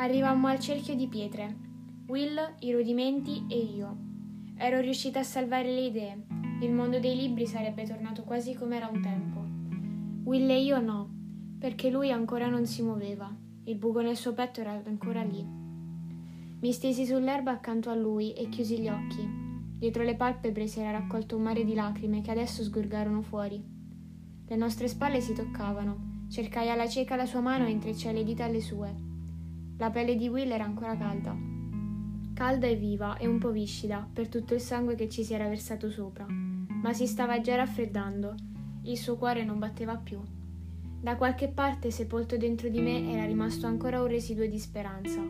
Arrivammo al cerchio di pietre. Will, i rudimenti e io. Ero riuscita a salvare le idee. Il mondo dei libri sarebbe tornato quasi come era un tempo. Will e io no, perché lui ancora non si muoveva. Il buco nel suo petto era ancora lì. Mi stesi sull'erba accanto a lui e chiusi gli occhi. Dietro le palpebre si era raccolto un mare di lacrime che adesso sgorgarono fuori. Le nostre spalle si toccavano. Cercai alla cieca la sua mano e intrecciai le dita alle sue. La pelle di Will era ancora calda. Calda e viva e un po' viscida per tutto il sangue che ci si era versato sopra, ma si stava già raffreddando. Il suo cuore non batteva più. Da qualche parte, sepolto dentro di me, era rimasto ancora un residuo di speranza.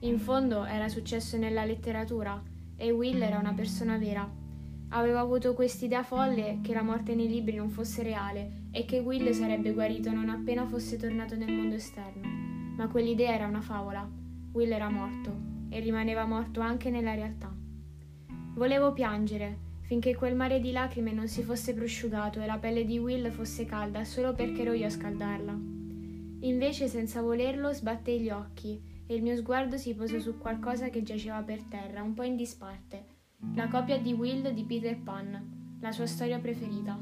In fondo era successo nella letteratura e Will era una persona vera. Avevo avuto quest'idea folle che la morte nei libri non fosse reale e che Will sarebbe guarito non appena fosse tornato nel mondo esterno ma quell'idea era una favola. Will era morto e rimaneva morto anche nella realtà. Volevo piangere finché quel mare di lacrime non si fosse prosciugato e la pelle di Will fosse calda solo perché ero io a scaldarla. Invece, senza volerlo, sbattei gli occhi e il mio sguardo si posò su qualcosa che giaceva per terra, un po' in disparte. La copia di Will di Peter Pan, la sua storia preferita.